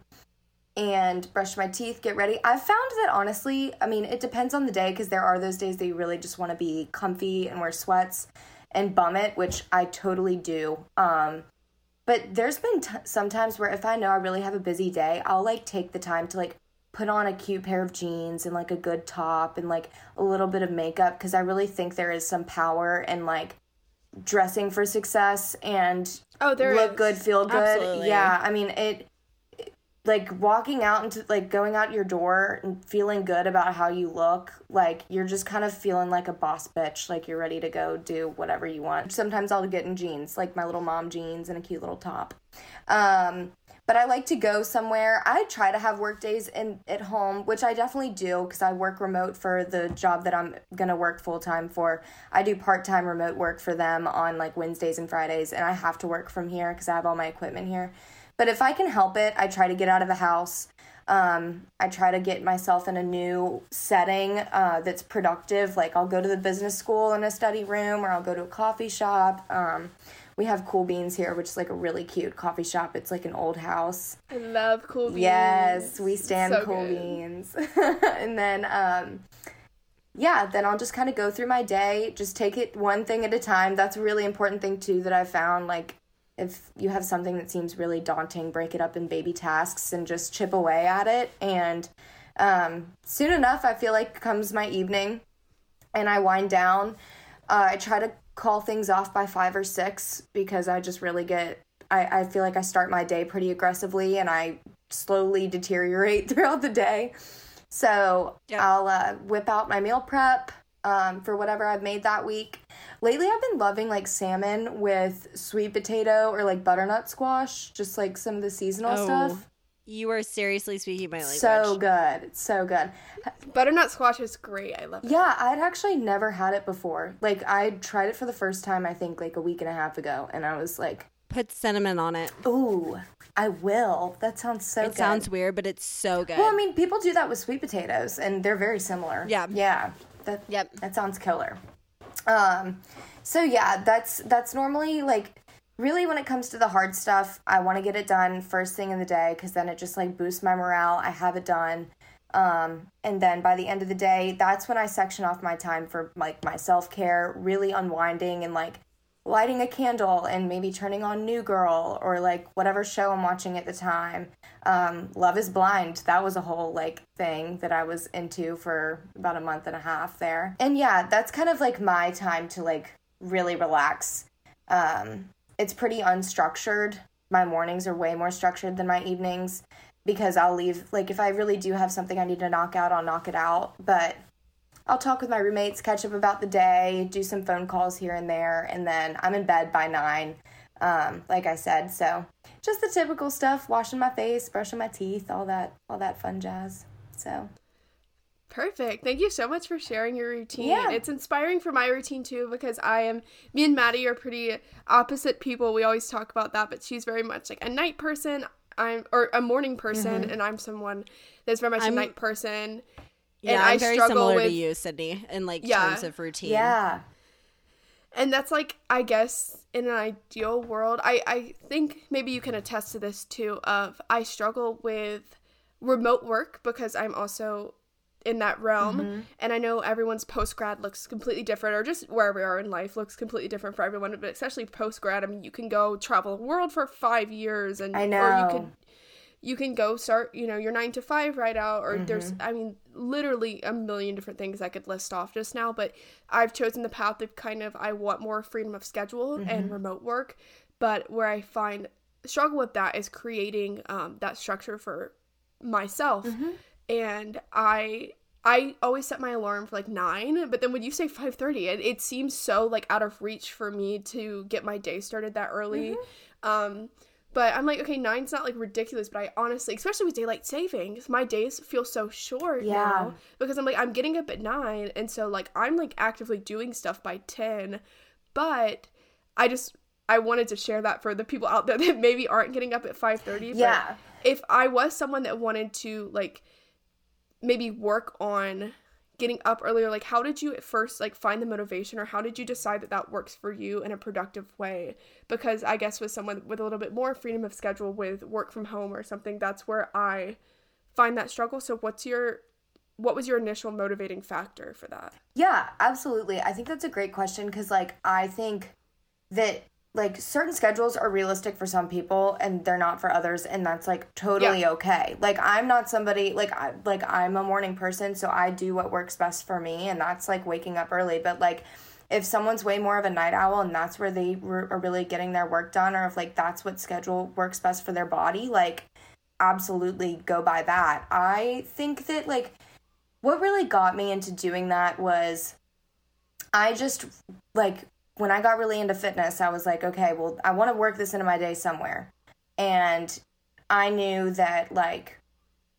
and brush my teeth, get ready. I've found that honestly, I mean, it depends on the day because there are those days that you really just want to be comfy and wear sweats and bum it, which I totally do. Um, but there's been t- sometimes where if I know I really have a busy day, I'll like take the time to like put on a cute pair of jeans and like a good top and like a little bit of makeup because I really think there is some power in like dressing for success and Oh, there look is. good, feel good. Absolutely. Yeah, I mean it, it- Like walking out into like going out your door and feeling good about how you look, like you're just kind of feeling like a boss bitch, like you're ready to go do whatever you want. Sometimes I'll get in jeans, like my little mom jeans and a cute little top. Um, but I like to go somewhere. I try to have work days in at home, which I definitely do because I work remote for the job that I'm gonna work full time for. I do part time remote work for them on like Wednesdays and Fridays, and I have to work from here because I have all my equipment here. But if I can help it, I try to get out of the house. Um, I try to get myself in a new setting uh, that's productive. Like I'll go to the business school in a study room, or I'll go to a coffee shop. Um, we have Cool Beans here, which is like a really cute coffee shop. It's like an old house. I love cool beans. Yes, we stand so cool good. beans. and then um yeah, then I'll just kind of go through my day, just take it one thing at a time. That's a really important thing too that I found like if you have something that seems really daunting, break it up in baby tasks and just chip away at it and um soon enough I feel like comes my evening and I wind down. Uh, I try to call things off by five or six because I just really get. I, I feel like I start my day pretty aggressively and I slowly deteriorate throughout the day. So Yeah. I'll uh, whip out my meal prep um, for whatever I've made that week. Lately, I've been loving like salmon with sweet potato or like butternut squash, just like some of the seasonal Oh, stuff. You are seriously speaking my language. So good. So good. Butternut squash is great. I love it. Yeah, I'd actually never had it before. Like I tried it for the first time I think like a week and a half ago and I was like, Put cinnamon on it. "Ooh, I will." That sounds so good. It good. sounds weird, but it's so good. Well, I mean, people do that with sweet potatoes and they're very similar. Yeah. Yeah. That Yep. that sounds killer. Um so yeah, that's that's normally like really when it comes to the hard stuff, I want to get it done first thing in the day cuz then it just like boosts my morale. I have it done. Um and then by the end of the day, that's when I section off my time for like my self-care, really unwinding and like lighting a candle and maybe turning on New Girl or like whatever show I'm watching at the time. Um, Love is Blind, that was a whole like thing that I was into for about a month and a half there. And yeah, that's kind of like my time to like really relax. Um, it's pretty unstructured. My mornings are way more structured than my evenings because I'll leave like if I really do have something I need to knock out, I'll knock it out. But I'll talk with my roommates, catch up about the day, do some phone calls here and there, and then I'm in bed by nine. Um, like I said, so just the typical stuff: washing my face, brushing my teeth, all that, all that fun jazz. So Perfect. Thank you so much for sharing your routine. Yeah. It's inspiring for my routine too because I am me and Maddie are pretty opposite people. We always talk about that, but she's very much like a night person. I'm or a morning person mm-hmm. and I'm someone that's very much I'm- a night person. yeah, and I'm I very struggle similar with to you, Sydney, in like Yeah. terms of routine. yeah, and that's like i guess in an ideal world i i think maybe you can attest to this too of i struggle with remote work because i'm also in that realm Mm-hmm. and i know everyone's post grad looks completely different or just where we are in life looks completely different for everyone but especially post grad i mean you can go travel the world for five years and I or you know. could you can go start you know your nine to five right out or there's Mm-hmm. i mean literally a million different things i could list off just now but i've chosen the path of kind of i want more freedom of schedule Mm-hmm. and remote work but where i find struggle with that is creating um, that structure for myself Mm-hmm. And i i always set my alarm for like 9 but then when you say 5.30 it, it seems so like out of reach for me to get my day started that early Mm-hmm. um but I'm like, okay, nine's not like ridiculous, but I honestly, especially with daylight savings, my days feel so short Yeah. now because I'm like, I'm getting up at nine, and so like I'm like actively doing stuff by ten, but I just I wanted to share that for the people out there that maybe aren't getting up at five thirty. Yeah. If I was someone that wanted to like maybe work on getting up earlier? Like how did you at first like find the motivation or how did you decide that that works for you in a productive way? Because i guess with someone with a little bit more freedom of schedule with work from home or something that's where i find that struggle. So what's your what was your initial motivating factor for that? Yeah, absolutely. I think that's a great question because, like, I think that like certain schedules are realistic for some people and they're not for others, and that's like totally Yeah. okay. Like, I'm not somebody like I like I'm a morning person, so I do what works best for me, and that's like waking up early. But like, if someone's way more of a night owl and that's where they re- are really getting their work done, or if like that's what schedule works best for their body, like absolutely go by that. I think that like what really got me into doing that was I just like when I got really into fitness, I was like, okay, well, I want to work this into my day somewhere. And I knew that like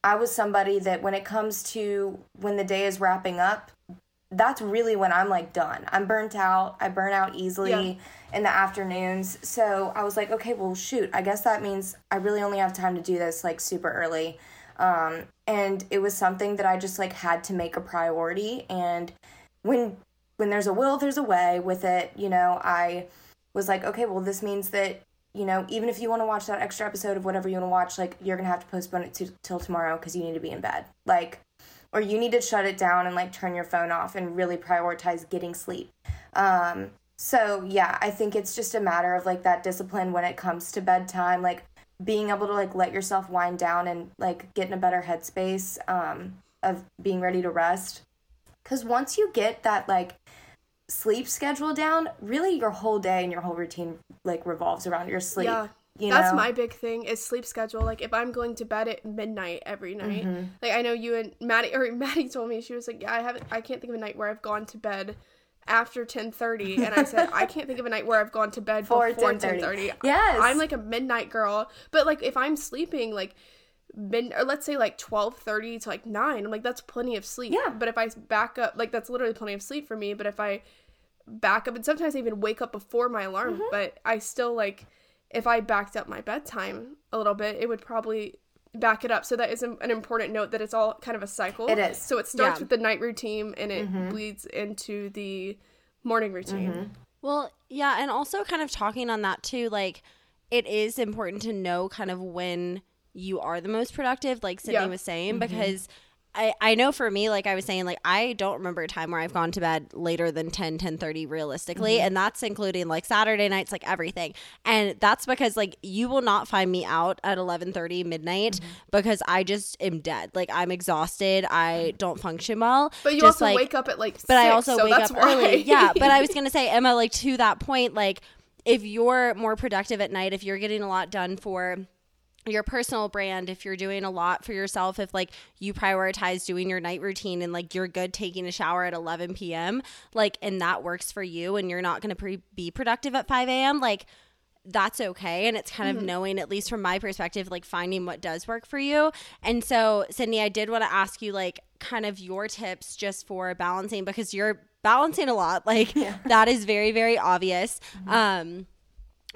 I was somebody that when it comes to when the day is wrapping up, that's really when I'm like done. I'm burnt out. I burn out easily Yeah. in the afternoons. So I was like, okay, well, shoot. I guess that means I really only have time to do this like super early. Um, and it was something that I just like had to make a priority. And when when there's a will, there's a way with it. You know, I was like, okay, well, this means that you know, even if you want to watch that extra episode of whatever you want to watch, like you're gonna have to postpone it to, till tomorrow because you need to be in bed. Like, or you need to shut it down and like turn your phone off and really prioritize getting sleep. Um, so yeah, I think it's just a matter of like that discipline when it comes to bedtime, like being able to like let yourself wind down and like get in a better headspace um, of being ready to rest. Because once you get that like sleep schedule down, really your whole day and your whole routine like revolves around your sleep. Yeah. You That's know? my big thing is sleep schedule. Like if I'm going to bed at midnight every night, mm-hmm. like I know you and Maddie or Maddie told me she was like, yeah, I haven't, I can't think of a night where I've gone to bed after 10:30, and I said I can't think of a night where I've gone to bed Before before 10:30. 10:30. Yes. I'm like a midnight girl, but like if I'm sleeping like mid or let's say like 12:30 to like 9, I'm like that's plenty of sleep. Yeah. But if I back up, like that's literally plenty of sleep for me. But if I back up and sometimes I even wake up before my alarm, Mm-hmm. but I still like if I backed up my bedtime a little bit, it would probably back it up. So that is an an important note that it's all kind of a cycle. It is. So it starts Yeah. with the night routine and it Mm-hmm. bleeds into the morning routine. Well, yeah, and also kind of talking on that too, like it is important to know kind of when you are the most productive, like Sydney Yeah. was saying, because I, I know for me, like I was saying, like I don't remember a time where I've gone to bed later than 10, 10 30 realistically. Mm-hmm. And that's including like Saturday nights, like everything. And that's because like you will not find me out at 11 30 midnight mm-hmm. because I just am dead. Like I'm exhausted. I mm-hmm. don't function well. But you Just, also like, wake up at like but I also so wake up why. early. Yeah, but I was gonna say, Emma, like to that point, like if you're more productive at night, if you're getting a lot done for your personal brand, if you're doing a lot for yourself, if like you prioritize doing your night routine and like you're good taking a shower at 11 p.m., like and that works for you, and you're not gonna pre- be productive at 5 a.m., like that's okay. And it's kind of knowing, at least from my perspective, like finding what does work for you. And so, Sydney, I did want to ask you, like, kind of your tips just for balancing because you're balancing a lot. Like, that is very, very obvious. Um,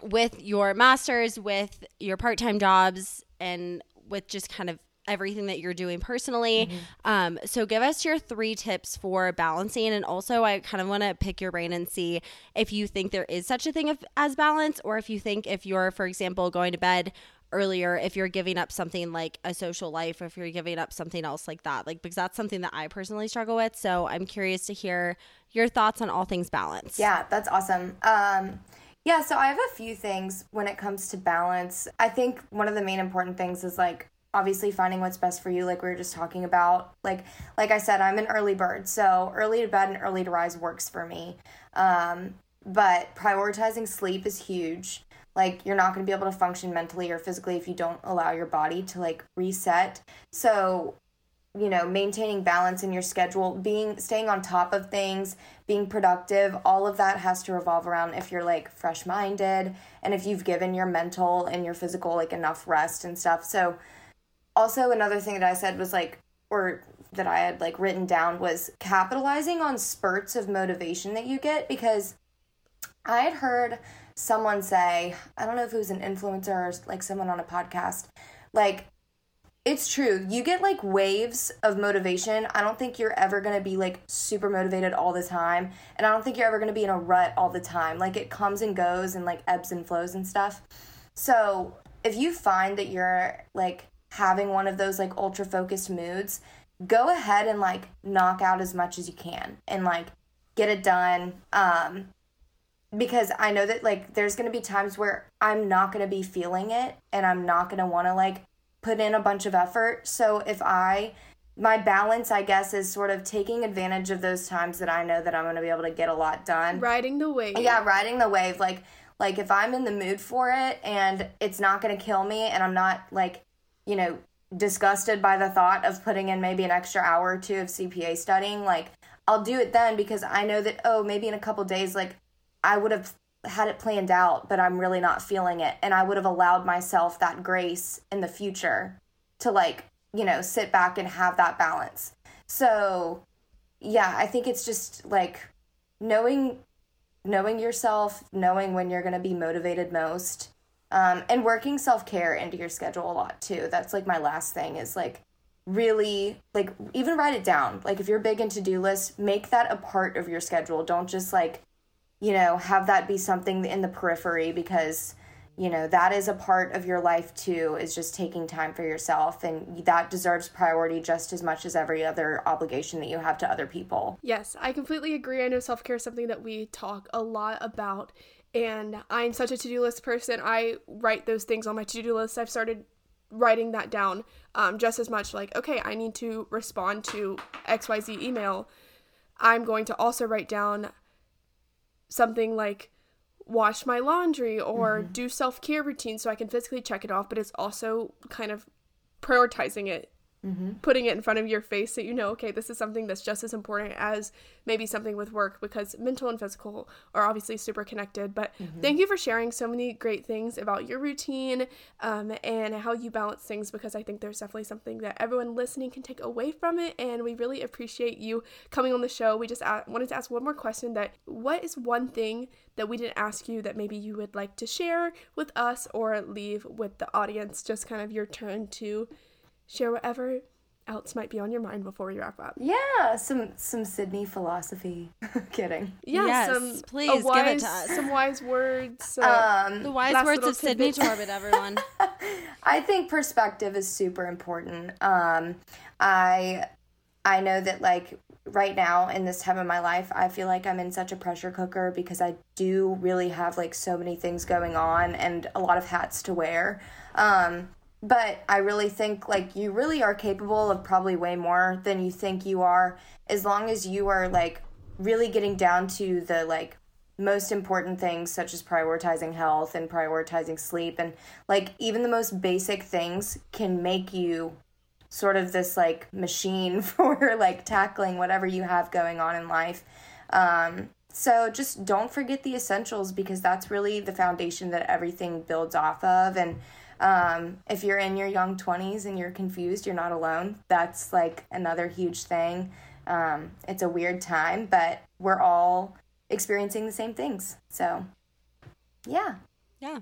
with your masters, with your part time jobs, and with just kind of everything that you're doing personally. Um, so give us your three tips for balancing. And also, I kind of want to pick your brain and see if you think there is such a thing of, as balance, or if you think if you're, for example, going to bed earlier, if you're giving up something like a social life, if you're giving up something else like that, like because that's something that I personally struggle with. So I'm curious to hear your thoughts on all things balance. Yeah, that's awesome. Um, yeah, so I have a few things when it comes to balance. I think one of the main important things is like obviously finding what's best for you like we were just talking about. Like like i said i'm an early bird so early to bed and early to rise works for me. Um, but prioritizing sleep is huge. Like you're not going to be able to function mentally or physically if you don't allow your body to like reset. So you know maintaining balance in your schedule being staying on top of things being productive all of that has to revolve around if you're like fresh minded and if you've given your mental and your physical like enough rest and stuff. So also another thing that I said was like or that I had like written down was capitalizing on spurts of motivation that you get because I had heard someone say, I don't know if it was an influencer or like someone on a podcast, like it's true. You get like waves of motivation. I don't think you're ever going to be like super motivated all the time. And I don't think you're ever going to be in a rut all the time. Like it comes and goes and like ebbs and flows and stuff. So if you find that you're like having one of those like ultra focused moods, go ahead and like knock out as much as you can and like get it done. Um, because I know that like there's gonna be times where I'm not gonna be feeling it and I'm not gonna wanna like put in a bunch of effort. So if I my balance I guess is sort of taking advantage of those times that I know that I'm gonna be able to get a lot done. Riding the wave. Yeah, riding the wave. Like like if I'm in the mood for it and it's not gonna kill me and I'm not like, you know, disgusted by the thought of putting in maybe an extra hour or two of CPA studying, like I'll do it then because I know that oh maybe in a couple days like I would have had it planned out, but I'm really not feeling it. And I would have allowed myself that grace in the future to, like, you know, sit back and have that balance. So, yeah, I think it's just like knowing knowing yourself, knowing when you're going to be motivated most, um, and working self care into your schedule a lot too. That's like my last thing is like really like even write it down. Like if you're big into to do lists, make that a part of your schedule. Don't just like you know, have that be something in the periphery because, you know, that is a part of your life too, is just taking time for yourself. And that deserves priority just as much as every other obligation that you have to other people. Yes, I completely agree. I know self care is something that we talk a lot about. And I'm such a to do list person. I write those things on my to do list. I've started writing that down um, just as much like, okay, I need to respond to XYZ email. I'm going to also write down something like wash my laundry or mm-hmm. do self-care routine so I can physically check it off, but it's also kind of prioritizing it mm-hmm. putting it in front of your face so you know, okay, this is something that's just as important as maybe something with work because mental and physical are obviously super connected. But mm-hmm. thank you for sharing so many great things about your routine um, and how you balance things because I think there's definitely something that everyone listening can take away from it. And we really appreciate you coming on the show. We just wanted to ask one more question that what is one thing that we didn't ask you that maybe you would like to share with us or leave with the audience? Just kind of your turn to share whatever else might be on your mind before we wrap up. Yeah, some some Sydney philosophy. Kidding. Yeah, yes, some, please wise, give it to us. Some wise words. Uh, um, the wise words of Sydney Torbett, everyone. I think perspective is super important. Um, I I know that like right now in this time of my life, I feel like I'm in such a pressure cooker because I do really have like so many things going on and a lot of hats to wear. Um, but I really think like you really are capable of probably way more than you think you are as long as you are like really getting down to the like most important things such as prioritizing health and prioritizing sleep and like even the most basic things can make you sort of this like machine for like tackling whatever you have going on in life. Um so just don't forget the essentials because that's really the foundation that everything builds off of and um, if you're in your young 20s and you're confused, you're not alone. That's like another huge thing. Um, it's a weird time, but we're all experiencing the same things. So, yeah. Yeah.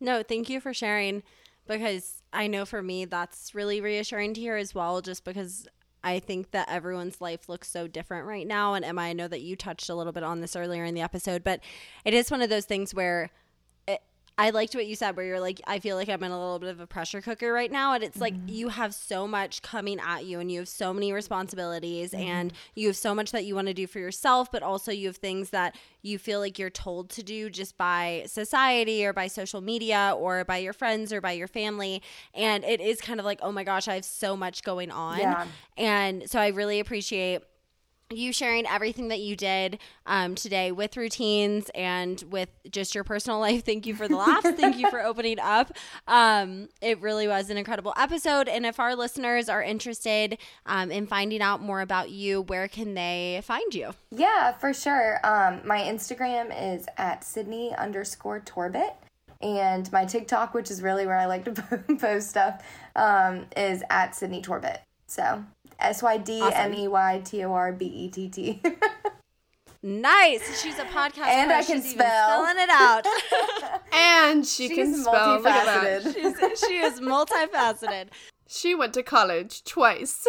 No, thank you for sharing because I know for me that's really reassuring to hear as well, just because I think that everyone's life looks so different right now. And Emma, I know that you touched a little bit on this earlier in the episode, but it is one of those things where I liked what you said where you're like, I feel like I'm in a little bit of a pressure cooker right now. And it's mm-hmm. like you have so much coming at you and you have so many responsibilities mm-hmm. and you have so much that you want to do for yourself, but also you have things that you feel like you're told to do just by society or by social media or by your friends or by your family. And it is kind of like, oh my gosh, I have so much going on. Yeah. And so I really appreciate you sharing everything that you did um, today with routines and with just your personal life. Thank you for the laughs. Thank you for opening up. Um, it really was an incredible episode. And if our listeners are interested um, in finding out more about you, where can they find you? Yeah, for sure. Um, my Instagram is at Sydney underscore Torbett. And my TikTok, which is really where I like to post stuff, um, is at Sydney Torbett. So S Y D M E Y T O R B E T T. Nice. She's a podcast. And I can She's spell. Spelling it out. and she She's can spell. Multifaceted. She's, she is multifaceted. She went to college twice.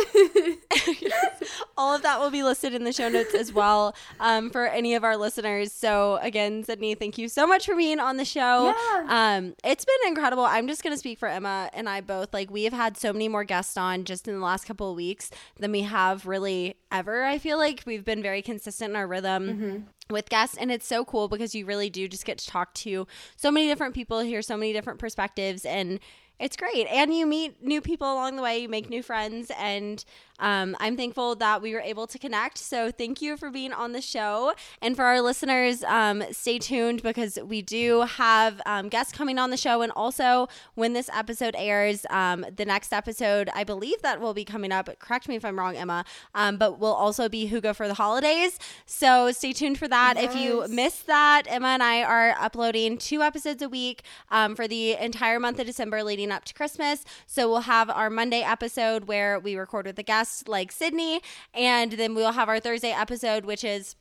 All of that will be listed in the show notes as well um, for any of our listeners. So, again, Sydney, thank you so much for being on the show. Yeah. Um, it's been incredible. I'm just going to speak for Emma and I both. Like, we have had so many more guests on just in the last couple of weeks than we have really ever. I feel like we've been very consistent in our rhythm. Mm-hmm with guests and it's so cool because you really do just get to talk to so many different people hear so many different perspectives and it's great. And you meet new people along the way you make new friends and um, I'm thankful that we were able to connect. So thank you for being on the show. And for our listeners, um, stay tuned because we do have um, guests coming on the show. And also, when this episode airs, um, the next episode, I believe that will be coming up. Correct me if I'm wrong, Emma, um, but will also be Hygge for the holidays. So stay tuned for that. Yes. If you missed that, Emma and I are uploading two episodes a week um, for the entire month of December leading up to Christmas. So we'll have our Monday episode where we record with the guests like Sydney. And then we'll have our Thursday episode, which is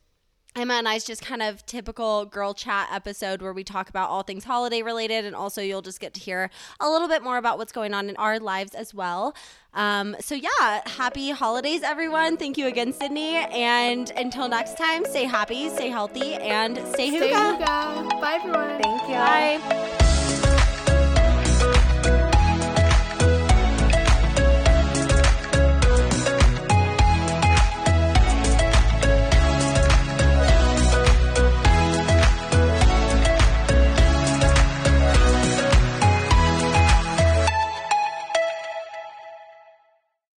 Emma and I's just kind of typical girl chat episode where we talk about all things holiday related, and also you'll just get to hear a little bit more about what's going on in our lives as well. Um, so, yeah, happy holidays, everyone. Thank you again, Sydney. And until next time, stay happy, stay healthy, and stay, stay Hygge. Bye, everyone. Thank you. Bye.